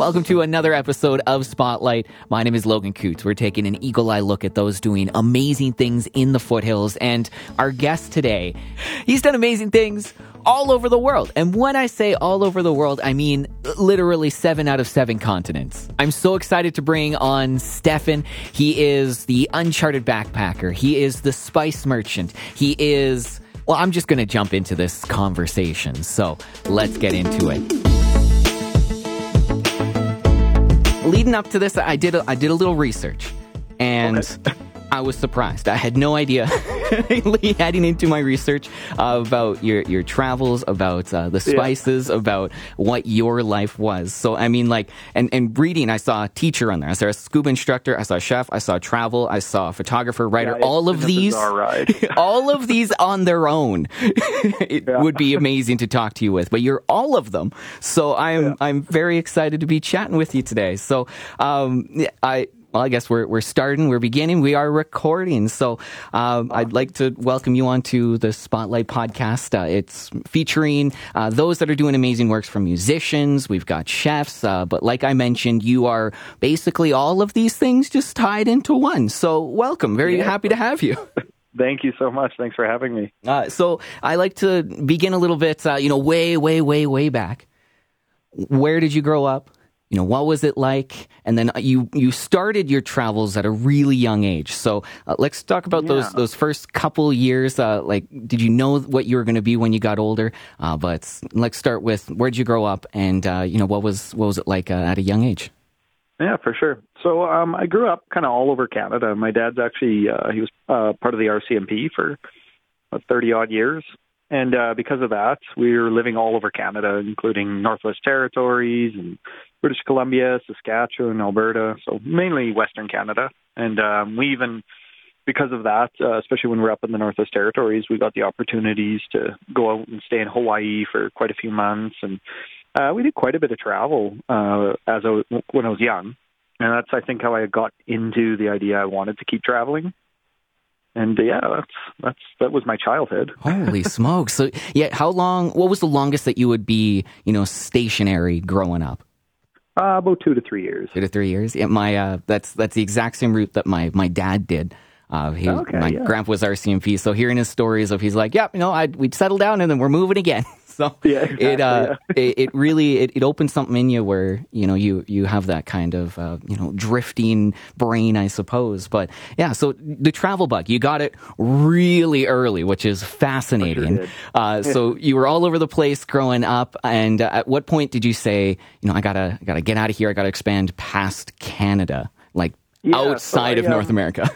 Welcome to another episode of Spotlight. My name is Logan Coots. We're taking an eagle eye look at those doing amazing things in the foothills. And our guest today, he's done amazing things all over the world. And when I say all over the world, I mean literally seven out of seven continents. I'm so excited to bring on Stefan. He is the uncharted backpacker. He is the spice merchant. He is, well, I'm just going to jump into this conversation. So let's get into it. Leading up to this, I did a, I did a little research, and okay. I was surprised. I had no idea heading into my research uh, about your your travels, about uh, the spices, yeah. about what your life was. So I mean, like, and and reading, I saw a teacher on there. I saw a scuba instructor. I saw a chef. I saw travel. I saw a photographer, writer. Yeah, all of these, all of these on their own, it yeah. would be amazing to talk to you with. But you're all of them. So I'm I'm very excited to be chatting with you today. So um, I well, I guess we're we're starting, we're beginning, we are recording. So um, I'd like to welcome you onto the Spotlight podcast. Uh, it's featuring uh, those that are doing amazing works from musicians. We've got chefs, uh, but like I mentioned, you are basically all of these things just tied into one. So welcome, very yeah. happy to have you. Thank you so much. Thanks for having me. Uh, so I like to begin a little bit, uh, you know, way, way, way, way back. Where did you grow up? You know what was it like? And then you you started your travels at a really young age. So uh, let's talk about yeah. those those first couple years uh, like did you know what you were going to be when you got older? Uh, but let's start with where did you grow up and uh, you know what was what was it like uh, at a young age? Yeah for sure. So um, i grew up kind of all over canada. My dad's actually uh, he was part of the rcmp for 30 odd years. And uh, because of that, we were living all over Canada, including Northwest Territories and British Columbia, Saskatchewan, Alberta, so mainly Western Canada. And um, we even, because of that, uh, especially when we're up in the Northwest Territories, we got the opportunities to go out and stay in Hawaii for quite a few months. And uh, we did quite a bit of travel uh, as I was, when I was young. And that's, I think, how I got into the idea I wanted to keep traveling and uh, yeah, that's that's that was my childhood. Holy smokes! So yeah, how long? What was the longest that you would be, you know, stationary growing up? Uh, about two to three years. Two to three years. Yeah, my uh, that's that's the exact same route that my my dad did. Uh, he, okay, my yeah. grandpa was RCMP, so hearing his stories of he's like, yep, you know, I we'd settle down and then we're moving again. so yeah, exactly, it, uh, yeah. it, it really it, it opens something in you where you know you you have that kind of uh, you know drifting brain, I suppose. But yeah, so the travel bug, you got it really early, which is fascinating. Sure uh, so you were all over the place growing up, and uh, at what point did you say, you know, I gotta I gotta get out of here, I gotta expand past Canada, like yeah, outside so I, of North um, America?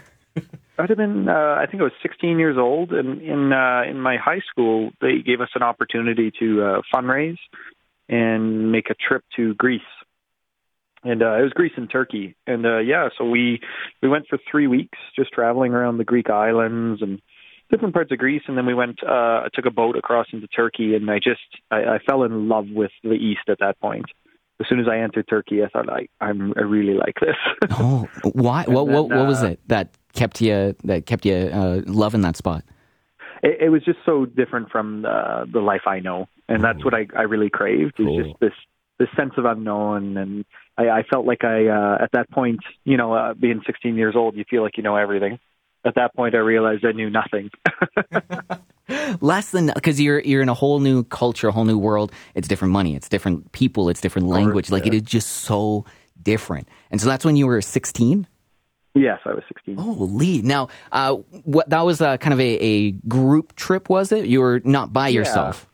I'd have been, uh, I think I was 16 years old, and in uh, in my high school, they gave us an opportunity to uh, fundraise and make a trip to Greece, and uh, it was Greece and Turkey, and uh, yeah, so we we went for three weeks, just traveling around the Greek islands and different parts of Greece, and then we went. Uh, I took a boat across into Turkey, and I just I, I fell in love with the East at that point as soon as I entered Turkey, I thought I I'm I really like this. oh, why? what then, what what was uh, it that kept you that kept you uh, loving that spot? It, it, was just so different from the the life I know, and that's oh. what I I really craved. Cool. Is just this this sense of unknown, and I, I felt like I uh, at that point, you know, uh, being 16 years old, you feel like you know everything. At that point, I realized I knew nothing. Less than because you're you're in a whole new culture, a whole new world. It's different money, it's different people, it's different language. Like yeah. it is just so different. And so that's when you were 16. Yes, I was 16. Holy! Now, uh, what that was uh, kind of a, a group trip, was it? You were not by yeah. yourself.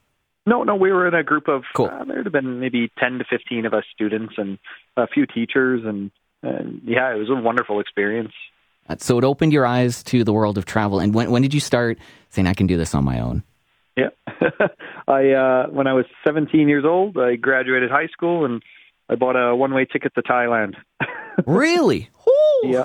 No, no, we were in a group of. Cool. Uh, there'd have been maybe 10 to 15 of us students and a few teachers, and, and yeah, it was a wonderful experience. Uh, so it opened your eyes to the world of travel. And when when did you start saying I can do this on my own? Yeah, I uh, when I was 17 years old, I graduated high school and I bought a one way ticket to Thailand. really? Yeah.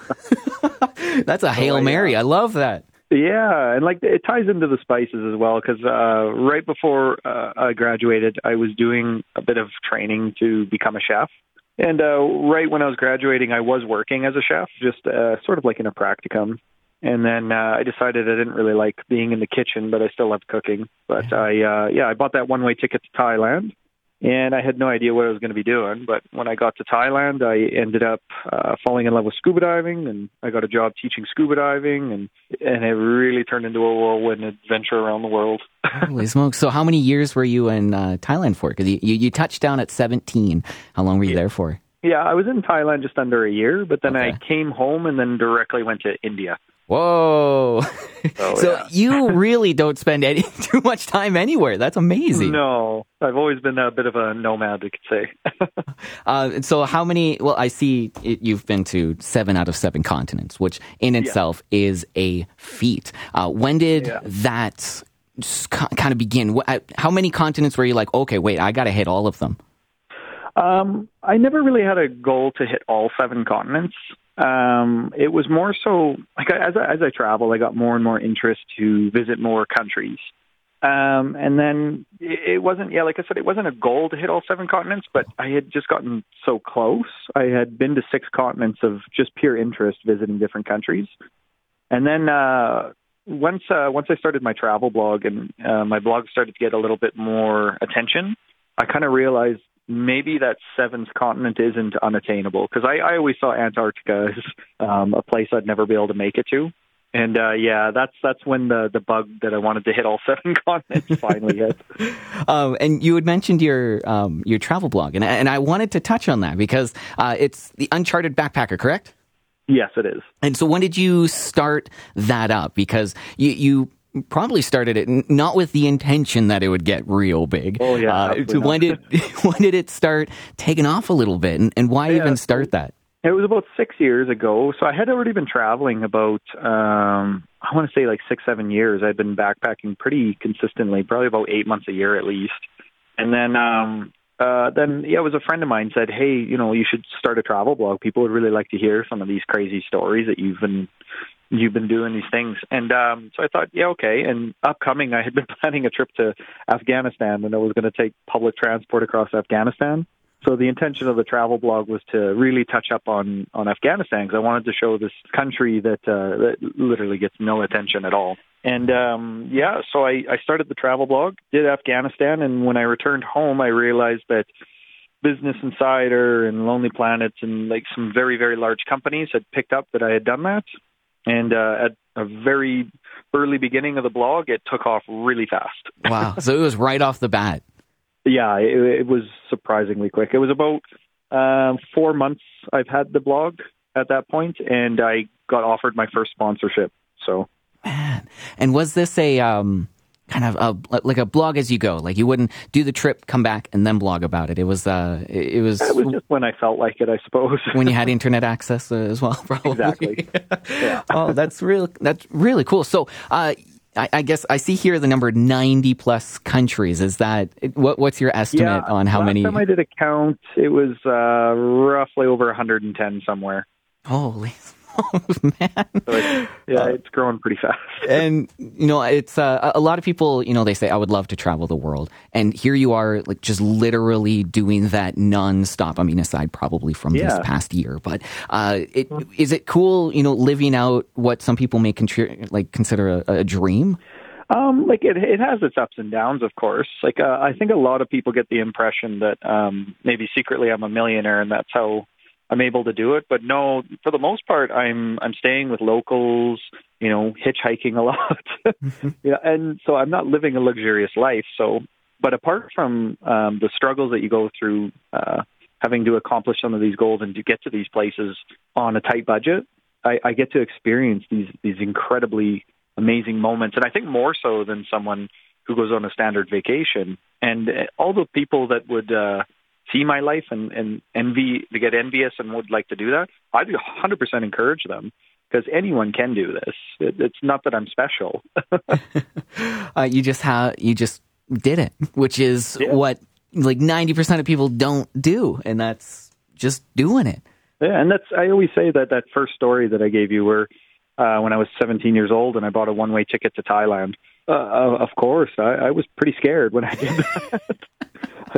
That's a hail mary. I love that. Yeah, and like it ties into the spices as well because uh, right before uh, I graduated, I was doing a bit of training to become a chef. And uh, right when I was graduating, I was working as a chef, just uh, sort of like in a practicum. And then uh, I decided I didn't really like being in the kitchen, but I still loved cooking. But I, uh, yeah, I bought that one-way ticket to Thailand, and I had no idea what I was going to be doing. But when I got to Thailand, I ended up uh, falling in love with scuba diving, and I got a job teaching scuba diving, and and it really turned into a whirlwind adventure around the world. Holy smokes! So, how many years were you in uh, Thailand for? Because you, you, you touched down at seventeen. How long were you yeah. there for? Yeah, I was in Thailand just under a year, but then Okay. I came home and then directly went to India. Whoa! Oh, so yeah. you really don't spend any too much time anywhere. That's amazing. No, I've always been a bit of a nomad, we could say. Uh, so how many? Well, I see it, you've been to seven out of seven continents, which in itself is a feat. Uh, when did Yeah. that kind of begin? How many continents were you like? Okay, wait, I got to hit all of them. Um, I never really had a goal to hit all seven continents. Um, it was more so like as I, as I traveled, I got more and more interest to visit more countries. Um, and then it wasn't, yeah, like I said, it wasn't a goal to hit all seven continents, but I had just gotten so close. I had been to six continents of just pure interest visiting different countries. And then, uh, once, uh, once I started my travel blog and, uh, my blog started to get a little bit more attention, I kind of realized maybe that seventh continent isn't unattainable because I, I always saw Antarctica as um, a place I'd never be able to make it to. And uh, yeah, that's that's when the the bug that I wanted to hit all seven continents finally hit. Um, and you had mentioned your um, your travel blog, and, and I wanted to touch on that because uh, it's the Uncharted Backpacker, correct? Yes, it is. And so when did you start that up? Because you, you probably started it not with the intention that it would get real big. Oh, yeah, Uh, so when did when did it start taking off a little bit, and, and why Yeah, even start that? It was about six years ago. So I had already been traveling about, um, I want to say like six, seven years. I'd been backpacking pretty consistently, probably about eight months a year at least. And then, um, uh, then yeah, it was a friend of mine said, "Hey, you know, you should start a travel blog. People would really like to hear some of these crazy stories that you've been you've been doing these things." And um, so I thought, yeah, okay. And upcoming, I had been planning a trip to Afghanistan, and I was going to take public transport across Afghanistan. So the intention of the travel blog was to really touch up on on Afghanistan because I wanted to show this country that uh, that literally gets no attention at all. And um, yeah, so I, I started the travel blog, did Afghanistan, and when I returned home, I realized that Business Insider and Lonely Planets and like some very very large companies had picked up that I had done that. And uh, at a very early beginning of the blog, it took off really fast. Wow! so it was right off the bat. Yeah, it, it was surprisingly quick. It was about um, four months I've had the blog at that point, and I got offered my first sponsorship. So Man, and was this a um, kind of a, like a blog as you go? Like you wouldn't do the trip, come back, and then blog about it. It was uh, it, was, it was just when I felt like it, I suppose. when you had internet access uh, as well, probably. Exactly. Yeah. oh, that's real. That's really cool. So, uh, I, I guess I see here the number ninety plus countries. Is that what? What's your estimate yeah, on how last many? time I did a count, it was uh, roughly over 110 somewhere. Holy man! Yeah, Uh, it's growing pretty fast. and you know it's uh, a lot of people you know they say i would love to travel the world and here you are like just literally doing that non-stop i mean aside probably from this past year but uh, it, is it cool you know living out what some people may contri- like consider a, a dream Um, like it, it has its ups and downs, of course. Like uh, I think a lot of people get the impression that um, maybe secretly I'm a millionaire and that's how I'm able to do it. But no, for the most part, I'm I'm staying with locals. You know, hitchhiking a lot. yeah, and so I'm not living a luxurious life. So, but apart from um, the struggles that you go through, uh, having to accomplish some of these goals and to get to these places on a tight budget, I, I get to experience these these incredibly amazing moments, and I think more so than someone who goes on a standard vacation. And all the people that would uh, see my life and, and envy, to get envious and would like to do that, I'd 100% encourage them because anyone can do this. It, it's not that I'm special. uh, you just have you just did it which is Yeah. what like 90% of people don't do and that's just doing it Yeah, and that's I always say that that first story that I gave you where uh, when I was 17 years old and I bought a one way ticket to Thailand. Uh, uh, of course, I, I was pretty scared when I did that.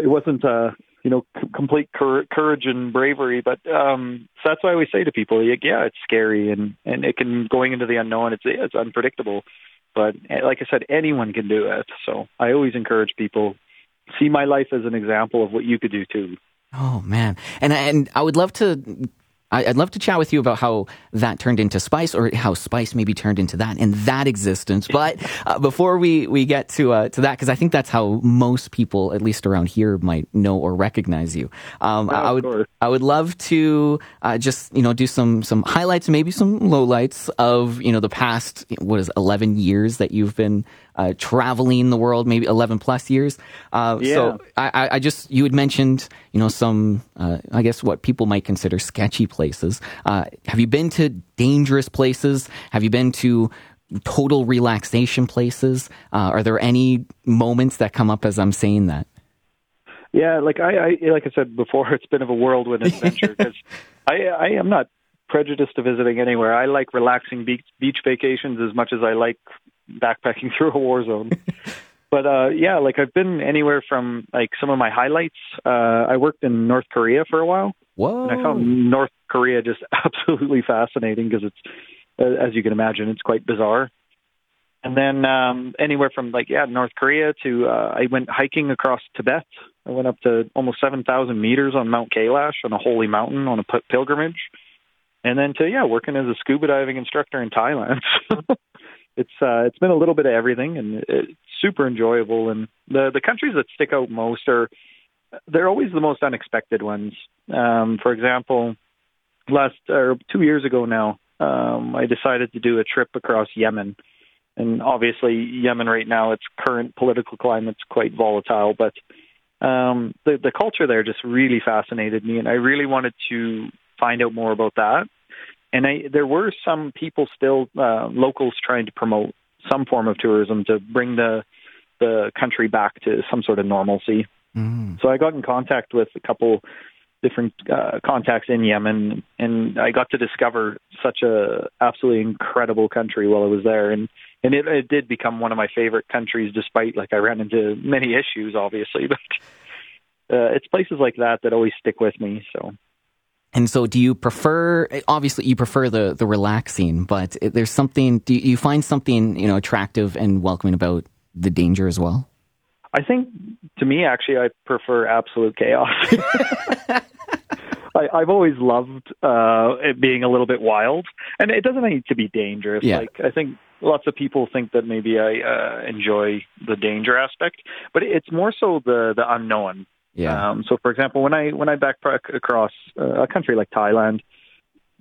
it wasn't uh, you know c- complete cour- courage and bravery, but um, so that's why always say to people, yeah, it's scary and and it can going into the unknown. It's it's unpredictable, but eh, like I said, anyone can do it. So I always encourage people see my life as an example of what you could do too. Oh man, and and I would love to I'd love to chat with you about how that turned into Spice, or how Spice maybe turned into that and that existence. But uh, before we, we get to uh, to that, because I think that's how most people, at least around here, might know or recognize you. Um, oh, I would I would love to uh, just you know do some some highlights, maybe some lowlights of you know the past what is eleven years that you've been uh, traveling the world, maybe 11 plus years. Uh, yeah. So I, I, just, you had mentioned, you know, some, uh, I guess what people might consider sketchy places. Uh, have you been to dangerous places? Have you been to total relaxation places? Uh, are there any moments that come up as I'm saying that? Yeah, like I, I like I said before, it's been of a whirlwind adventure because I, I am not prejudiced to visiting anywhere. I like relaxing beach, beach vacations as much as I like backpacking through a war zone. but uh yeah, like I've been anywhere from like some of my highlights. Uh I worked in North Korea for a while. Whoa. And I found North Korea just absolutely fascinating because it's as you can imagine, it's quite bizarre. And then um anywhere from like yeah, North Korea to uh I went hiking across Tibet. I went up to almost 7,000 meters on Mount Kailash on a holy mountain on a pilgrimage. And then to yeah, working as a scuba diving instructor in Thailand. it's uh, it's been a little bit of everything, and it's super enjoyable. And the the countries that stick out most are they're always the most unexpected ones. Um, for example, last or two years ago now, um, I decided to do a trip across Yemen. And obviously, Yemen right now, its current political climate's quite volatile, but um, the the culture there just really fascinated me, and I really wanted to find out more about that and I, there were some people still uh, locals trying to promote some form of tourism to bring the the country back to some sort of normalcy. Mm. So I got in contact with a couple different uh, contacts in Yemen, and I got to discover such a absolutely incredible country while I was there, and and it, it did become one of my favorite countries, despite like I ran into many issues, obviously, but uh, it's places like that that always stick with me. So and so, do you prefer? Obviously, you prefer the the relaxing, but there's something. Do you find something you know attractive and welcoming about the danger as well? I think, to me, actually, I prefer absolute chaos. I, I've always loved uh, it being a little bit wild, and it doesn't need to be dangerous. Yeah. Like I think lots of people think that maybe I uh, enjoy the danger aspect, but it's more so the the unknown. Yeah. Um, so, for example, when I when I backpack across uh, a country like Thailand,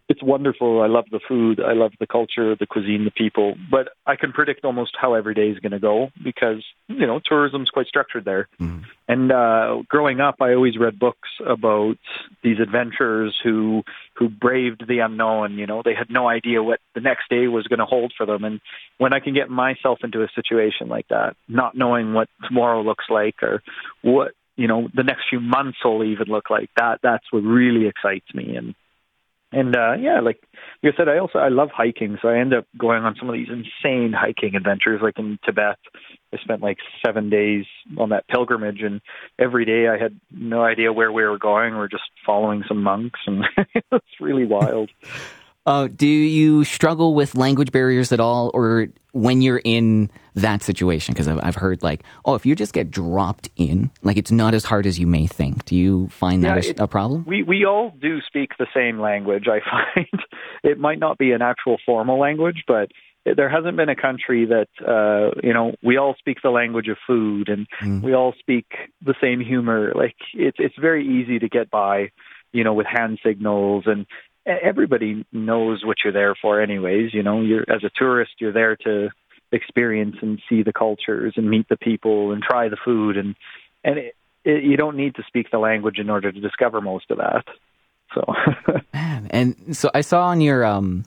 it's wonderful. I love the food, I love the culture, the cuisine, the people. But I can predict almost how every day is going to go because you know tourism's quite structured there. Mm. And uh, growing up, I always read books about these adventurers who who braved the unknown. You know, they had no idea what the next day was going to hold for them. And when I can get myself into a situation like that, not knowing what tomorrow looks like or what you know the next few months will even look like that. That's what really excites me. And and uh yeah like you said i also i love hiking. So i end up going on some of these insane hiking adventures. Like in tibet i spent like seven days on that pilgrimage and every day i had no idea where we were going. We are just following some monks and it's really wild uh, do you struggle with language barriers at all, or when you're in that situation? Because I've, I've, heard like, oh, if you just get dropped in, like it's not as hard as you may think. Do you find that yeah, a, a, problem? We we all do speak the same language. I find it might not be an actual formal language, but there hasn't been a country that uh, you know we all speak the language of food and mm. we all speak the same humor. Like it's it's very easy to get by you know, with hand signals and everybody knows what you're there for anyways you know you're as a tourist you're there to experience and see the cultures and meet the people and try the food and and it, it, you don't need to speak the language in order to discover most of that so. Man and so i saw on your um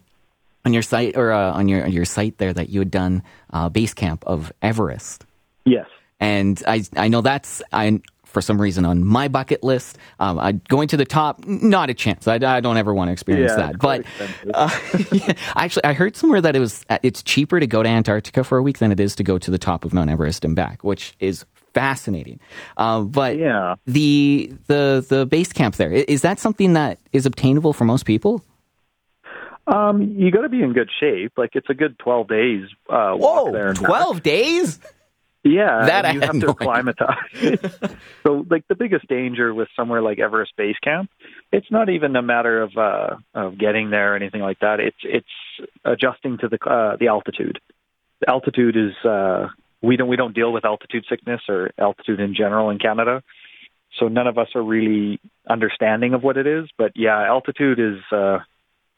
on your site or uh, on your your site there that you had done uh, base camp of everest. Yes. And I I know that's I for some reason on my bucket list. Um, I, going to the top, not a chance. I, I don't ever want to experience yeah, that. But uh, yeah, actually, I heard somewhere that it was uh, it's cheaper to go to Antarctica for a week than it is to go to the top of Mount Everest and back, which is fascinating. Uh, but yeah. the the the base camp there is that something that is obtainable for most people? Um, you got to be in good shape. Like it's a good twelve days uh, walk Whoa, there. Twelve days. Yeah, that you have no to acclimatize. so, like the biggest danger with somewhere like Everest Base Camp, it's not even a matter of uh, of getting there or anything like that. It's it's adjusting to the uh, the altitude. Altitude is uh, we don't we don't deal with altitude sickness or altitude in general in Canada, so none of us are really understanding of what it is. But yeah, altitude is uh,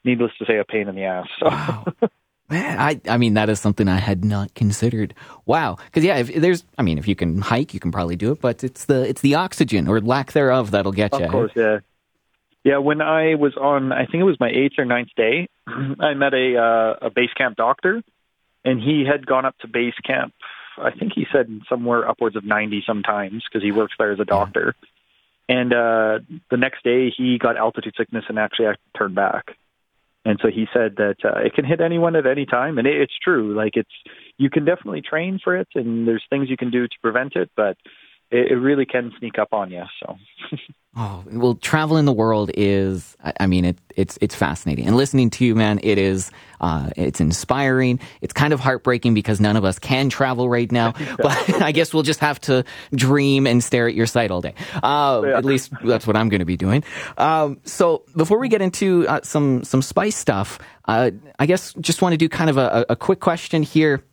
needless to say a pain in the ass. So. Wow. Man, I, I mean, that is something I had not considered. Wow. Cause yeah, if there's, I mean, if you can hike, you can probably do it, but it's the, it's the oxygen or lack thereof that'll get you. Of course, yeah. Yeah, when I was on, I think it was my eighth or ninth day, I met a, uh, a base camp doctor and he had gone up to base camp. I think he said somewhere upwards of 90 sometimes because he works there as a doctor. And, uh, the next day he got altitude sickness and actually I turned back. And so he said that uh, it can hit anyone at any time, and it, it's true. Like it's you can definitely train for it, and there's things you can do to prevent it, but it, it really can sneak up on you. So. Oh well, travel in the world is. I mean, it, it's it's fascinating, and listening to you, man, it is. Uh, it's inspiring. It's kind of heartbreaking because none of us can travel right now. but I guess we'll just have to dream and stare at your site all day. Uh, yeah. At least that's what I'm going to be doing. Um, so before we get into uh, some some spice stuff, uh, I guess just want to do kind of a, a quick question here.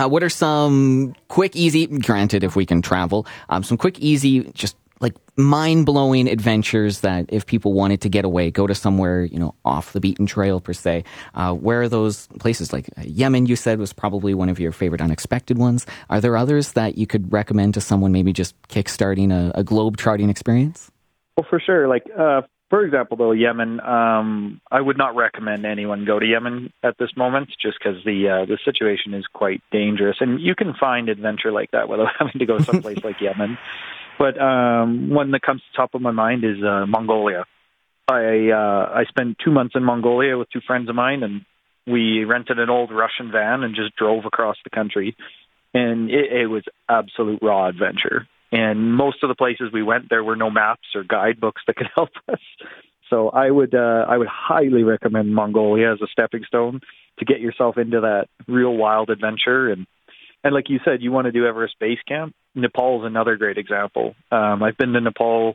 Uh, what are some quick, easy, granted, if we can travel, um, some quick, easy, just like mind blowing adventures that if people wanted to get away, go to somewhere, you know, off the beaten trail per se, uh, where are those places? Like uh, Yemen, you said was probably one of your favorite unexpected ones. Are there others that you could recommend to someone maybe just kickstarting a, a globe trotting experience? Well, for sure. Like, uh, for example, though, Yemen, um, I would not recommend anyone go to Yemen at this moment, just because the uh, the situation is quite dangerous, and you can find adventure like that without having to go someplace like Yemen. But um, one that comes to top of my mind is uh, Mongolia. I uh, I spent two months in Mongolia with two friends of mine, and we rented an old Russian van and just drove across the country, and it, it was absolute raw adventure. And most of the places we went, there were no maps or guidebooks that could help us. So I would uh, I would highly recommend Mongolia as a stepping stone to get yourself into that real wild adventure and and like you said, you want to do Everest Base Camp. Nepal is another great example. Um, I've been to Nepal,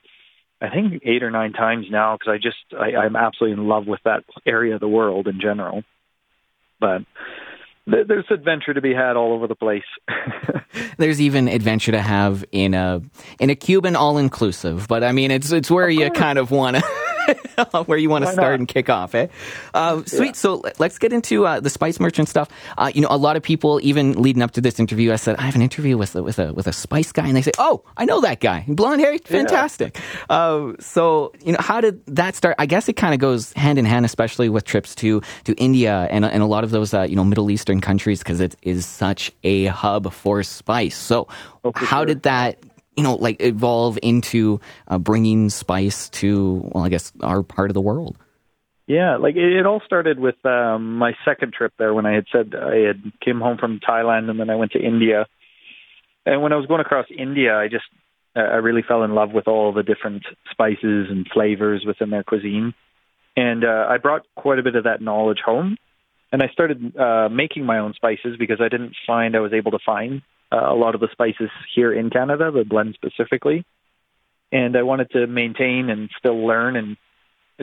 I think eight or nine times now because I just I, I'm absolutely in love with that area of the world in general. But there's adventure to be had all over the place. there's even adventure to have in a in a Cuban all inclusive, but I mean it's it's where you kind of want to where you want to start and kick off, eh? Uh, sweet. Yeah. So let's get into uh, the spice merchant stuff. Uh, you know, a lot of people, even leading up to this interview, I said I have an interview with with a with a spice guy, and they say, "Oh, I know that guy, blonde hair, fantastic." Yeah. Uh, so you know, how did that start? I guess it kind of goes hand in hand, especially with trips to to India and and a lot of those uh, you know Middle Eastern countries because it is such a hub for spice. So, oh, how sure. did that you know, like evolve into uh, bringing spice to, well, I guess our part of the world? Yeah, like it, it all started with um, my second trip there when I had said I had came home from Thailand and then I went to India. And when I was going across India, I just uh, I really fell in love with all the different spices and flavors within their cuisine. And uh, I brought quite a bit of that knowledge home. And I started uh, making my own spices because I didn't find I was able to find uh, a lot of the spices here in Canada, the blend specifically. And I wanted to maintain and still learn and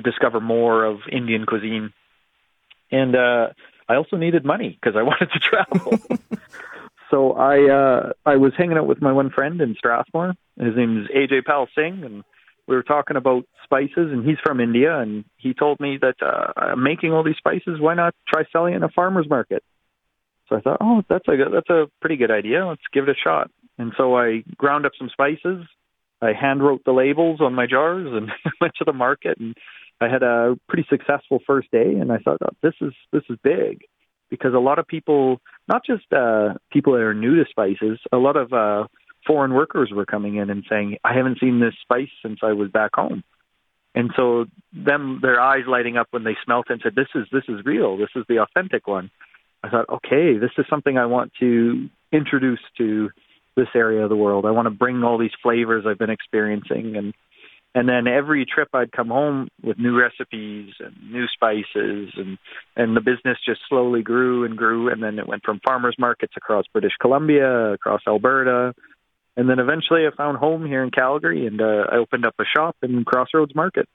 discover more of Indian cuisine. And uh, I also needed money because I wanted to travel. so I uh, I was hanging out with my one friend in Strathmore. His name is AJ Pal Singh, and we were talking about spices. And he's from India, and he told me that uh, I'm making all these spices. Why not try selling in a farmer's market? So I thought, oh, that's a that's a pretty good idea. Let's give it a shot. And so I ground up some spices. I hand wrote the labels on my jars and went to the market and I had a pretty successful first day and I thought oh, this is this is big because a lot of people not just uh people that are new to spices, a lot of uh foreign workers were coming in and saying, I haven't seen this spice since I was back home. And so them their eyes lighting up when they smelt and said, This is this is real, this is the authentic one. I thought, okay, this is something I want to introduce to this area of the world. I want to bring all these flavors I've been experiencing and And then every trip I'd come home with new recipes and new spices and and the business just slowly grew and grew and then it went from farmers markets across British Columbia, across Alberta, and then eventually I found home here in Calgary and uh, I opened up a shop in Crossroads Market.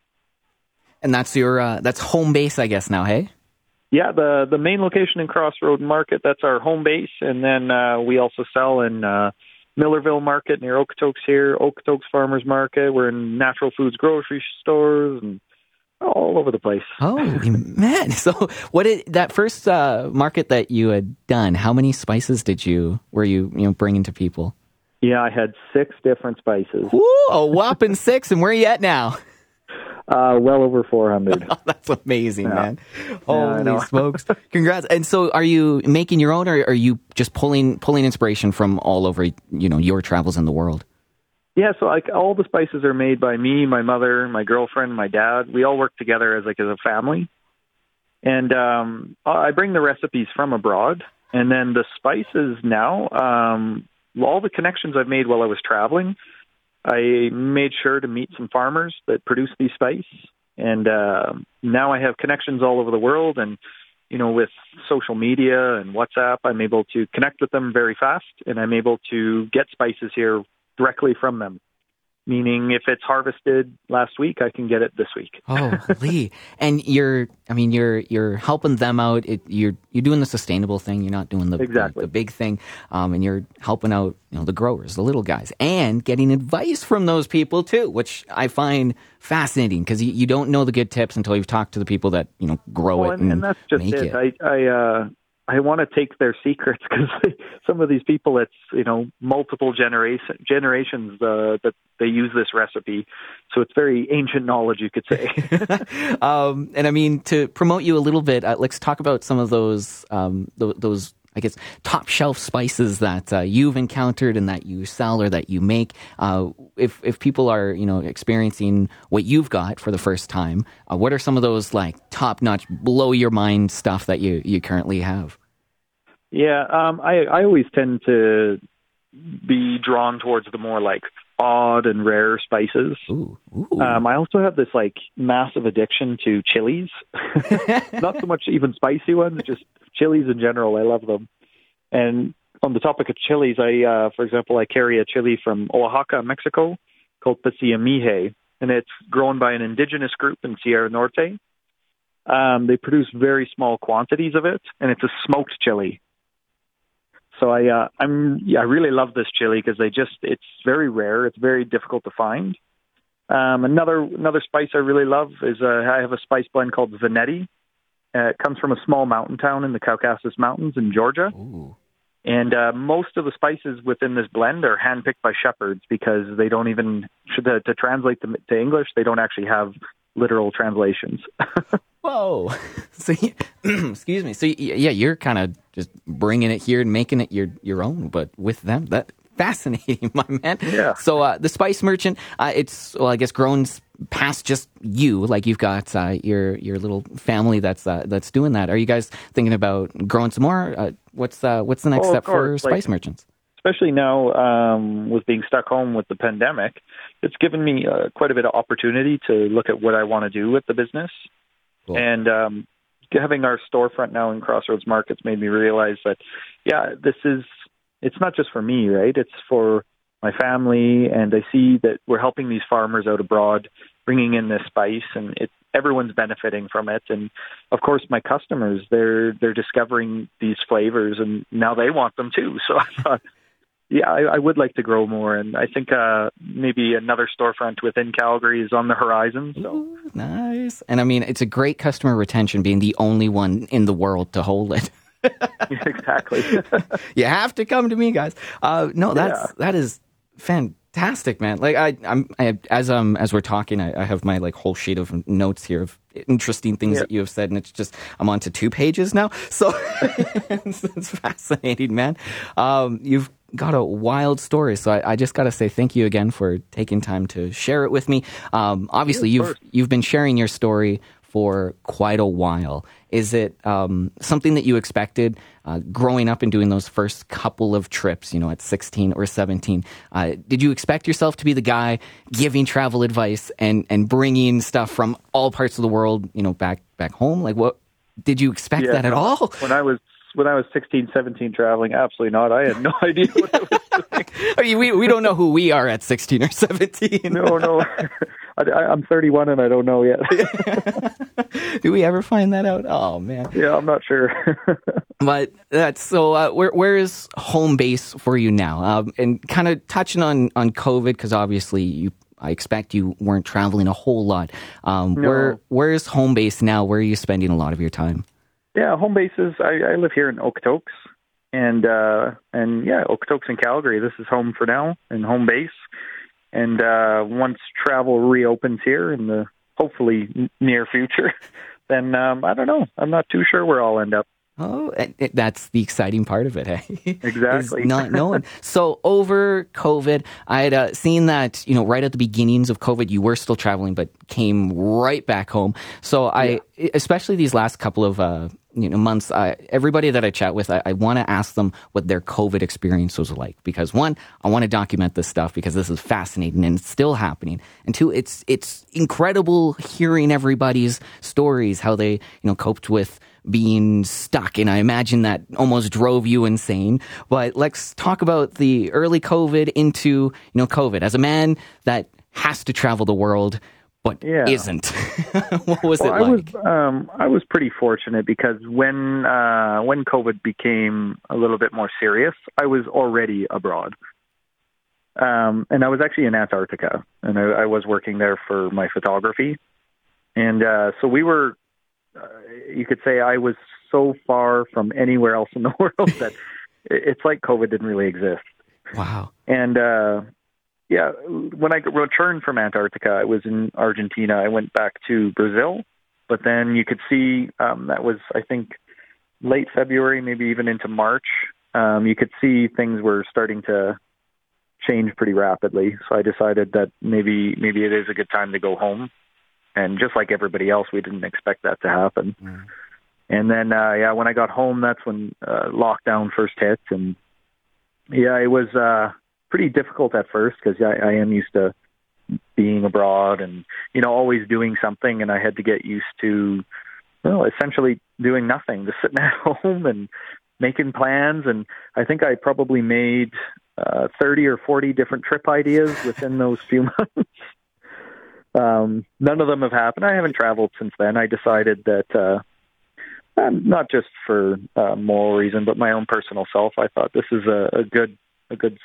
And that's your uh, that's home base I guess now, hey? Yeah, the the main location in Crossroad Market, that's our home base and then uh, we also sell in uh Millarville Market near Okotoks here, Okotoks Farmers Market. We're in Natural Foods grocery stores and all over the place. Oh man! So what did that first uh, market that you had done? How many spices did you were you you know bringing to people? Yeah, I had six different spices. Ooh, a whopping six! And where are you at now? Uh, well over 400. Oh, that's amazing, yeah. man. Holy yeah, smokes. Congrats. And so are you making your own or are you just pulling pulling inspiration from all over, you know, your travels in the world? Yeah, so like all the spices are made by me, my mother, my girlfriend, my dad. We all work together as like as a family. And um I bring the recipes from abroad and then the spices now um all the connections I've made while I was traveling I made sure to meet some farmers that produce these spice, and uh, now I have connections all over the world. And you know, with social media and WhatsApp, I'm able to connect with them very fast, and I'm able to get spices here directly from them meaning if it's harvested last week, I can get it this week. oh, Lee, and you're, I mean, you're you're helping them out. It, you're you're doing the sustainable thing. You're not doing the exactly. the, the big thing, um, and you're helping out, you know, the growers, the little guys, and getting advice from those people too, which I find fascinating because you, you don't know the good tips until you've talked to the people that you know grow well, it and, and, that's just make it. it. I I uh, I want to take their secrets because some of these people, it's you know multiple generation generations uh, that they use this recipe, so it's very ancient knowledge, you could say. um, and I mean to promote you a little bit, uh, let's talk about some of those um, th- those. I guess top shelf spices that uh, you've encountered and that you sell or that you make. Uh, if if people are you know experiencing what you've got for the first time, uh, what are some of those like top notch, blow your mind stuff that you you currently have? Yeah, um, I I always tend to be drawn towards the more like odd and rare spices. Ooh, ooh. Um, I also have this like massive addiction to chilies. Not so much even spicy ones, just chilies in general. I love them. And on the topic of chilies, I, uh, for example, I carry a chili from Oaxaca, Mexico, called Pasilla Mixe, and it's grown by an indigenous group in Sierra Norte. Um, they produce very small quantities of it, and it's a smoked chili. So I uh, I'm yeah, I really love this chili because they just it's very rare. It's very difficult to find. Um, another another spice I really love is uh, I have a spice blend called Svaneti. Uh, it comes from a small mountain town in the Caucasus Mountains in Georgia. Ooh. And uh, most of the spices within this blend are handpicked by shepherds because they don't even to, to translate them to English. They don't actually have literal translations. Whoa! So, excuse me. So, yeah, you're kind of just bringing it here and making it your your own, but with them, that fascinating, my man. Yeah. So, uh, the Spice Merchant, uh, it's well, I guess grown past just you. Like you've got uh, your your little family that's uh, that's doing that. Are you guys thinking about growing some more? Uh, what's uh, what's the next oh, step course. for Spice like, Merchants? Especially now, um, with being stuck home with the pandemic, it's given me uh, quite a bit of opportunity to look at what I want to do with the business. Cool. And um, having our storefront now in Crossroads Markets made me realize that, yeah, this is it's not just for me, right? It's for my family, and I see that we're helping these farmers out abroad, bringing in this spice, and it everyone's benefiting from it. And of course, my customers they're they're discovering these flavors, and now they want them too. So I thought yeah, I, I would like to grow more, and I think uh, maybe another storefront within Calgary is on the horizon. So Ooh, nice, and I mean it's a great customer retention, being the only one in the world to hold it. exactly. you have to come to me, guys. Uh, no, that's yeah. that is fantastic, man. Like I, I'm I, as um as we're talking, I, I, have my like whole sheet of notes here of interesting things yeah. that you have said, and it's just I'm on to two pages now. So it's, it's, fascinating, man. Um, you've got a wild story. So I, I just got to say thank you again for taking time to share it with me. Um, obviously, yeah, you've you've been sharing your story for quite a while. Is it um, something that you expected uh, growing up and doing those first couple of trips, you know, at 16 or 17? Uh, did you expect yourself to be the guy giving travel advice and, and bringing stuff from all parts of the world, you know, back back home? Like, what did you expect yeah, that at all? When I was when I was 16, 17 traveling, absolutely not. I had no idea what I was doing. I mean, we, we don't know who we are at 16 or 17. no, no. I, am 31 and I don't know yet. Do we ever find that out? Oh man. Yeah, I'm not sure. but that's so. Uh, where where is home base for you now? Um, and kind of touching on on COVID because obviously you. I expect you weren't traveling a whole lot. Um, no. Where where is home base now? Where are you spending a lot of your time? Yeah, home base is. I, I live here in Okotoks, and uh, and yeah, Okotoks and Calgary. This is home for now and home base. And uh, once travel reopens here in the hopefully near future, then um, I don't know. I'm not too sure where I'll end up. Oh, that's the exciting part of it, eh? Exactly. not knowing. so over COVID, I had uh, seen that you know right at the beginnings of COVID, you were still traveling, but came right back home. So I, yeah. especially these last couple of uh, you know months, I, everybody that I chat with, I, I want to ask them what their COVID experience was like because one, I want to document this stuff because this is fascinating and it's still happening, and two, it's it's incredible hearing everybody's stories how they you know coped with being stuck, and I imagine that almost drove you insane. But let's talk about the early COVID into you know COVID as a man that has to travel the world but yeah. isn't. what was well, it like? I was, um, I was pretty fortunate because when uh, when COVID became a little bit more serious, I was already abroad. Um, and I was actually in Antarctica, and I, I was working there for my photography. And uh, so we were, uh, you could say, I was so far from anywhere else in the world that it's like COVID didn't really exist. Wow. And uh, yeah, when I returned from Antarctica, I was in Argentina. I went back to Brazil, but then you could see um, that was, I think, late February, maybe even into March. Um, you could see things were starting to change pretty rapidly. So I decided that maybe maybe it is a good time to go home. And just like everybody else, we didn't expect that to happen. Mm. And then, uh, yeah, when I got home, that's when uh, lockdown first hit, and yeah, it was. Uh, pretty difficult at first because I, I am used to being abroad and you know always doing something, and I had to get used to well essentially doing nothing, just sitting at home and making plans. And I think I probably made uh, thirty or forty different trip ideas within those few months. Um, none of them have happened. I haven't traveled since then. I decided that. Uh, um, not just for uh, moral reason, but my own personal self. I thought this is a, a good a good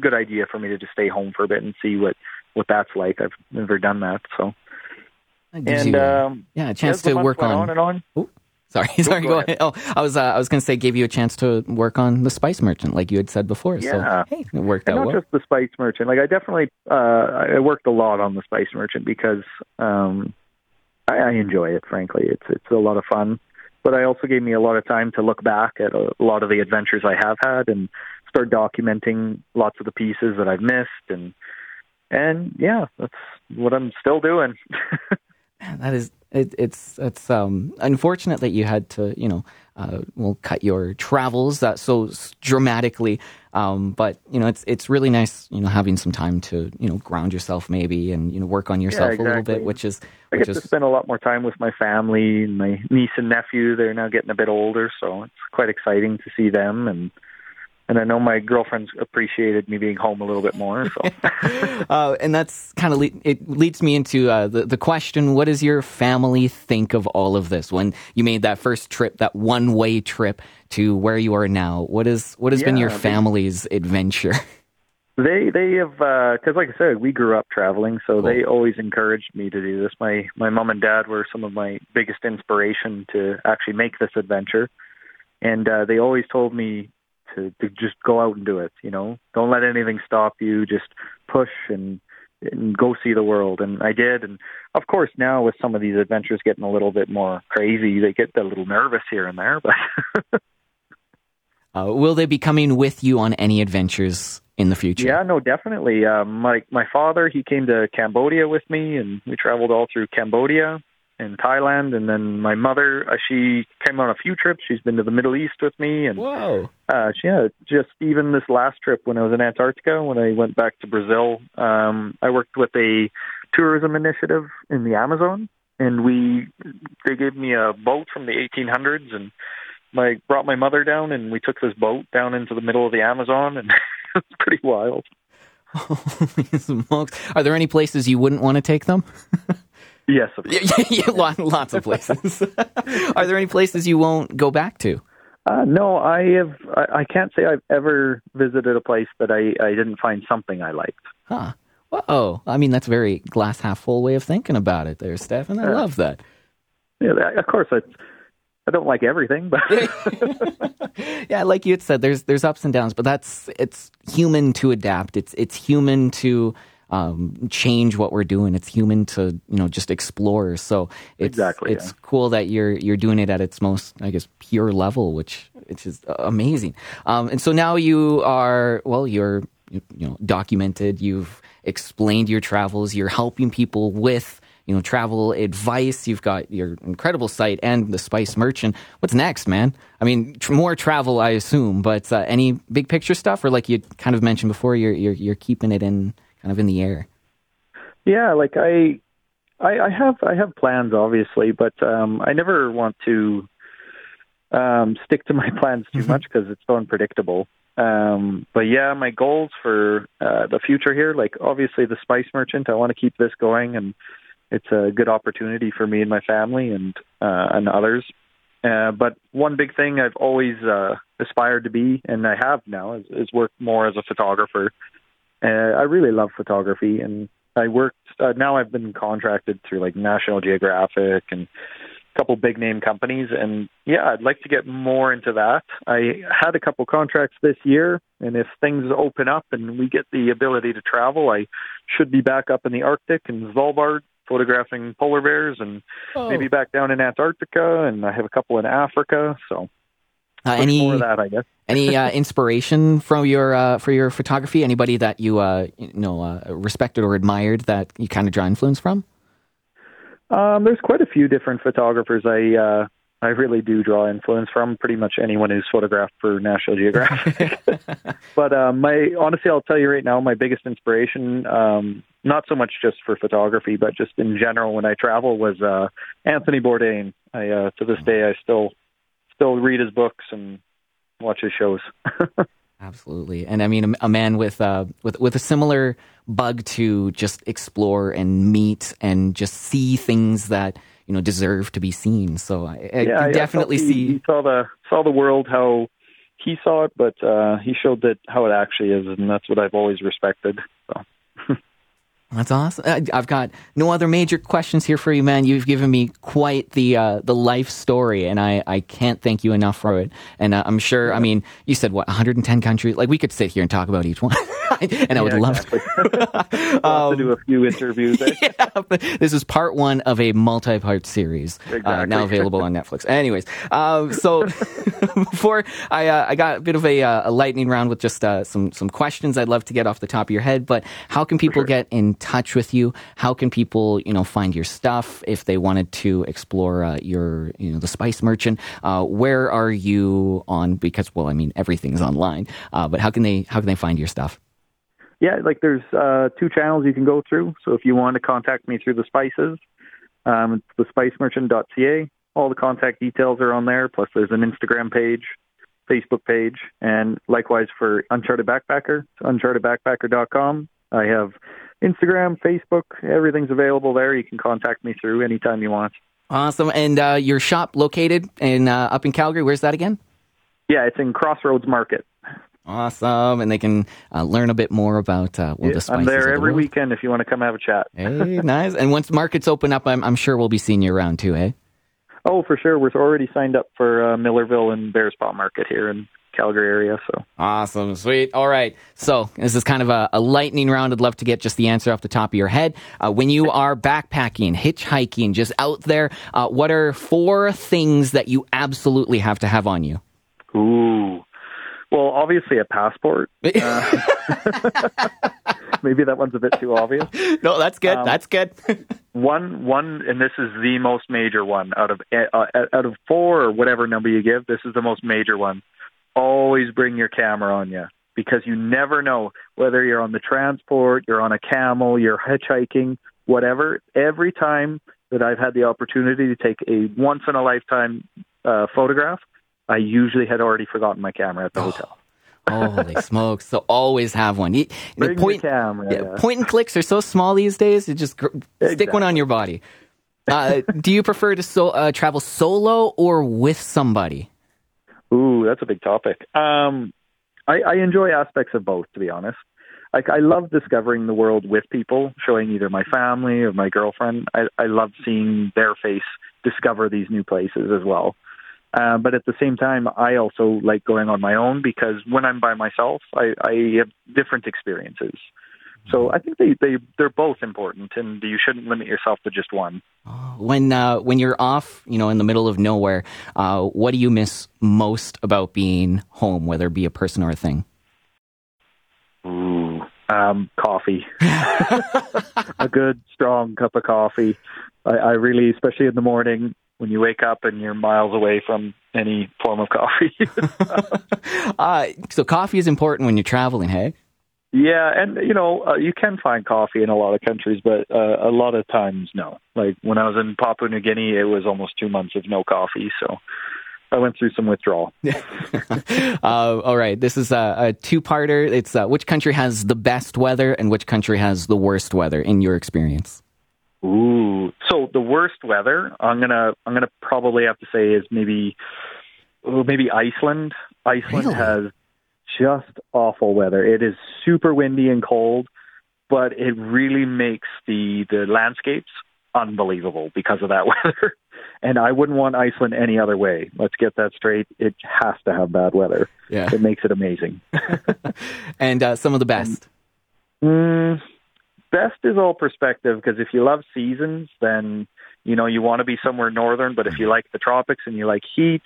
good idea for me to just stay home for a bit and see what what that's like. I've never done that, so. And you, um, yeah, a chance to work on. on and on. Ooh, sorry, sorry. Go, go ahead. ahead. Oh, I was uh, I was going to say, gave you a chance to work on the Spice Merchant, like you had said before. Yeah. So hey, it worked and out not well. just the Spice Merchant. Like I definitely, uh, I worked a lot on the Spice Merchant because um, I, I enjoy it. Frankly, it's it's a lot of fun. But I also gave me a lot of time to look back at a lot of the adventures I have had and start documenting lots of the pieces that I've missed and and yeah, that's what I'm still doing. that is it, it's it's um unfortunate that you had to you know uh, will cut your travels that so dramatically. Um, but you know, it's it's really nice, you know, having some time to you know ground yourself maybe and you know work on yourself yeah, exactly. a little bit, which is I which get is, to spend a lot more time with my family and my niece and nephew. They're now getting a bit older, so it's quite exciting to see them and and I know my girlfriend's appreciated me being home a little bit more. So, uh, and that's kind of le- it leads me into uh, the the question: What does your family think of all of this? When you made that first trip, that one way trip to where you are now, what is what has yeah, been your family's they, adventure? They they have because, uh, like I said, we grew up traveling, so cool. they always encouraged me to do this. My my mom and dad were some of my biggest inspiration to actually make this adventure, and uh, they always told me to to just go out and do it. You know, don't let anything stop you. Just push and and go see the world. And I did. And of course, now with some of these adventures getting a little bit more crazy, they get a little nervous here and there. But uh, will they be coming with you on any adventures in the future? Yeah, no, definitely. Um, my my father, he came to Cambodia with me, and we traveled all through Cambodia. In Thailand, and then my mother, uh, she came on a few trips. She's been to the Middle East with me, and Whoa. uh, yeah, just even this last trip when I was in Antarctica, when I went back to Brazil, um, I worked with a tourism initiative in the Amazon, and we they gave me a boat from the 1800s, and my brought my mother down, and we took this boat down into the middle of the Amazon, and it was pretty wild. Holy smokes. Are there any places you wouldn't want to take them? Yes, of course. yeah, yeah, lot- lots of places. Are there any places you won't go back to? Uh, no, I have. I, I can't say I've ever visited a place that I, I didn't find something I liked. Huh. Whoa. I mean, that's a very glass half full way of thinking about it there, Stefan. I love that. Yeah, of course, I, I don't like everything, but yeah, like you had said, there's there's ups and downs, but that's it's human to adapt. It's it's human to um, change what we're doing. It's human to you know just explore. So it's Exactly, it's yeah. cool that you're you're doing it at its most I guess pure level, which which is amazing. Um, and so now you are well, you're you know documented. You've explained your travels. You're helping people with you know travel advice. You've got your incredible site and the Spice Merchant. What's next, man? I mean, tr- more travel, I assume, but uh, any big picture stuff, or like you kind of mentioned before, you're you're you're keeping it in kind of in the air. yeah, like I, I, I have I have plans, obviously, but um, I never want to um, stick to my plans too much because it's so unpredictable. Um, but yeah, my goals for uh, the future here, like obviously the Spice Merchant, I want to keep this going, and it's a good opportunity for me and my family and uh, and others. Uh, but one big thing I've always uh, aspired to be, and I have now, is, is work more as a photographer. Uh, I really love photography, and I worked. Uh, now I've been contracted through like National Geographic and a couple big name companies, and yeah, I'd like to get more into that. I had a couple contracts this year, and if things open up and we get the ability to travel, I should be back up in the Arctic and Svalbard photographing polar bears and Oh. maybe back down in Antarctica and I have a couple in Africa so Uh, any more of that I guess any uh, inspiration from your uh, for your photography? Anybody that you uh, you know uh, respected or admired that you kind of draw influence from? Um, there's quite a few different photographers I uh, I really do draw influence from. Pretty much anyone who's photographed for National Geographic. but um, my honestly, I'll tell you right now, my biggest inspiration, um, not so much just for photography, but just in general when I travel, was uh, Anthony Bourdain. I uh, to this day I still still read his books and watch his shows. Absolutely, and I mean a, a man with uh, with with a similar bug to just explore and meet and just see things that you know deserve to be seen. So I, I yeah, can I- definitely he, see. he saw the saw the world how he saw it, but uh, he showed that how it actually is, and that's what I've always respected. So. That's awesome. I, I've got no other major questions here for you, man. You've given me quite the uh, the life story, and I, I can't thank you enough for it. And uh, I'm sure. I mean, you said what 110 countries? Like we could sit here and talk about each one, and I would love exactly. to. Have to do a few interviews. eh? yeah, this is part one of a multi-part series uh, now available on Netflix. Anyways, um, so before I, uh, I got a bit of a, uh, a lightning round with just uh, some some questions I'd love to get off the top of your head. But how can people get in touch with you? How can people you know find your stuff if they wanted to explore uh, your you know the Spice Merchant? Uh, where are you on? Because well, I mean everything's online. Uh, but how can they how can they find your stuff? Yeah, like there's uh, two channels you can go through. So if you want to contact me through the spices, um, it's thespicemerchant.ca. All the contact details are on there. Plus, there's an Instagram page, Facebook page, and likewise for Uncharted Backpacker, it's unchartedbackpacker.com. I have Instagram, Facebook, everything's available there. You can contact me through anytime you want. Awesome. And uh, your shop located in uh, up in Calgary. Where's that again? Yeah, it's in Crossroads Market. Awesome. And they can uh, learn a bit more about uh, well, the spices I'm there the every world. weekend if you want to come have a chat. Hey, nice. And once markets open up, I'm, I'm sure we'll be seeing you around too, eh? Oh, for sure. We're already signed up for uh, Millarville and Bearspaw Market here in Calgary area. So Awesome. Sweet. All right. So this is kind of a, a lightning round. I'd love to get just the answer off the top of your head. Uh, when you are backpacking, hitchhiking, just out there, uh, what are four things that you absolutely have to have on you? Ooh. Well, obviously a passport. Uh, maybe that one's a bit too obvious. No, that's good. Um, that's good. one, one, and this is the most major one out of uh, out of four or whatever number you give. This is the most major one. Always bring your camera on you because you never know whether you're on the transport, you're on a camel, you're hitchhiking, whatever. Every time that I've had the opportunity to take a once in a lifetime uh, photograph, I usually had already forgotten my camera at the oh. hotel. Holy smokes! So always have one. You, Bring point, camera, yeah, yeah. point and clicks are so small these days. You just gr- exactly. stick one on your body. Uh, do you prefer to so, uh, travel solo or with somebody? Ooh, that's a big topic. Um, I, I enjoy aspects of both, to be honest. Like I love discovering the world with people, showing either my family or my girlfriend. I, I love seeing their face discover these new places as well. Uh, but at the same time, I also like going on my own because when I'm by myself, I, I have different experiences. So I think they, they they're both important, and you shouldn't limit yourself to just one. When uh, when you're off, you know, in the middle of nowhere, uh, what do you miss most about being home, whether it be a person or a thing? Ooh, um, coffee. a good strong cup of coffee. I, I really, especially in the morning, when you wake up and you're miles away from any form of coffee. uh, so coffee is important when you're traveling, hey? Yeah, and you know uh, you can find coffee in a lot of countries, but uh, a lot of times no. Like when I was in Papua New Guinea, it was almost two months of no coffee, so I went through some withdrawal. uh, all right, this is a, a two-parter. It's uh, which country has the best weather and which country has the worst weather in your experience. Ooh, so the worst weather I'm gonna I'm gonna probably have to say is maybe oh, maybe Iceland. Iceland really? has just awful weather. It is super windy and cold, but it really makes the the landscapes unbelievable because of that weather. And I wouldn't want Iceland any other way. Let's get that straight. It has to have bad weather. Yeah, it makes it amazing. and uh, some of the best. And, mm, best is all perspective because if you love seasons, then you know you want to be somewhere northern. But if you like the tropics and you like heat,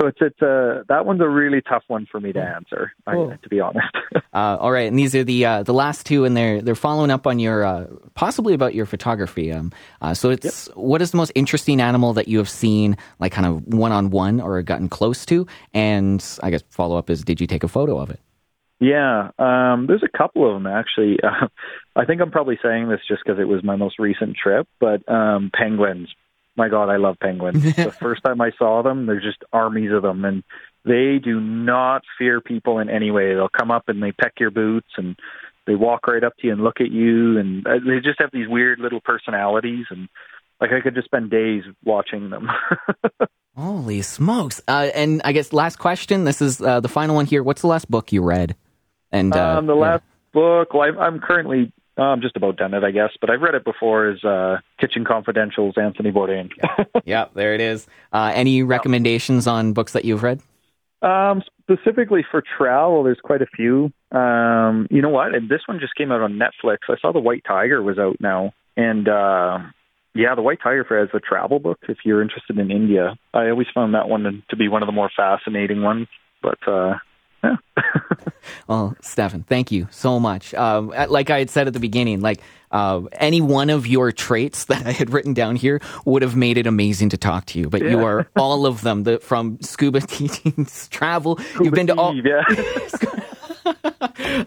so it's it's a that one's a really tough one for me to answer, cool. I, to be honest. uh, all right, and these are the uh, the last two, and they're they're following up on your uh, possibly about your photography. Um, uh, so it's yep. what is the most interesting animal that you have seen, like kind of one on one or gotten close to? And I guess follow up is, did you take a photo of it? Yeah, um, there's a couple of them actually. Uh, I think I'm probably saying this just because it was my most recent trip, but um, penguins. My God, I love penguins. the first time I saw them, there's just armies of them, and they do not fear people in any way. They'll come up and they peck your boots, and they walk right up to you and look at you, and uh, they just have these weird little personalities, and like I could just spend days watching them. Holy smokes! Uh, and I guess last question. This is uh, the final one here. What's the last book you read? And uh, um, the last yeah. book, well, I'm, I'm currently I'm just about done it, I guess. But I've read it before. Is uh, Kitchen Confidential's Anthony Bourdain. yeah, there it is. Uh, any recommendations on books that you've read? Um, specifically for travel, there's quite a few. Um, you know what? And this one just came out on Netflix. I saw The White Tiger was out now, and uh, yeah, The White Tiger as a travel book. If you're interested in India, I always found that one to be one of the more fascinating ones. But uh, yeah. well, Stefan, thank you so much. Um, like I had said at the beginning, like uh, any one of your traits that I had written down here would have made it amazing to talk to you. But yeah. you are all of them. The, from scuba teaching, travel. Scuba You've been to all. Yeah.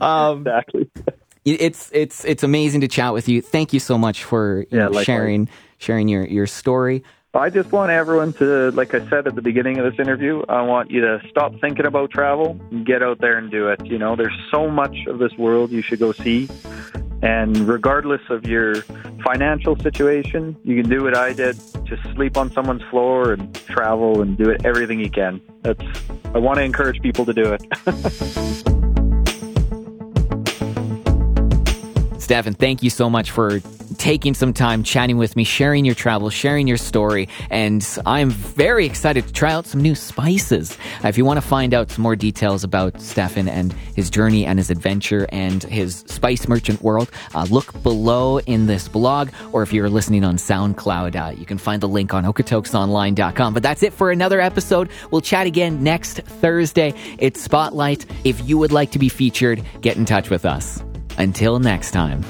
um, exactly. It's it's it's amazing to chat with you. Thank you so much for yeah, sharing sharing your your story. I just want everyone to, like I said at the beginning of this interview, I want you to stop thinking about travel and get out there and do it. You know, there's so much of this world you should go see. And regardless of your financial situation, you can do what I did. Just sleep on someone's floor and travel and do it everything you can. That's I want to encourage people to do it. Stefan, thank you so much for taking some time chatting with me, sharing your travel, sharing your story, and I'm very excited to try out some new spices. If you want to find out some more details about Stefan and his journey and his adventure and his spice merchant world, uh, look below in this blog, or if you're listening on SoundCloud, uh, you can find the link on okotoksonline.com. But that's it for another episode. We'll chat again next Thursday. It's Spotlight. If you would like to be featured, get in touch with us. Until next time.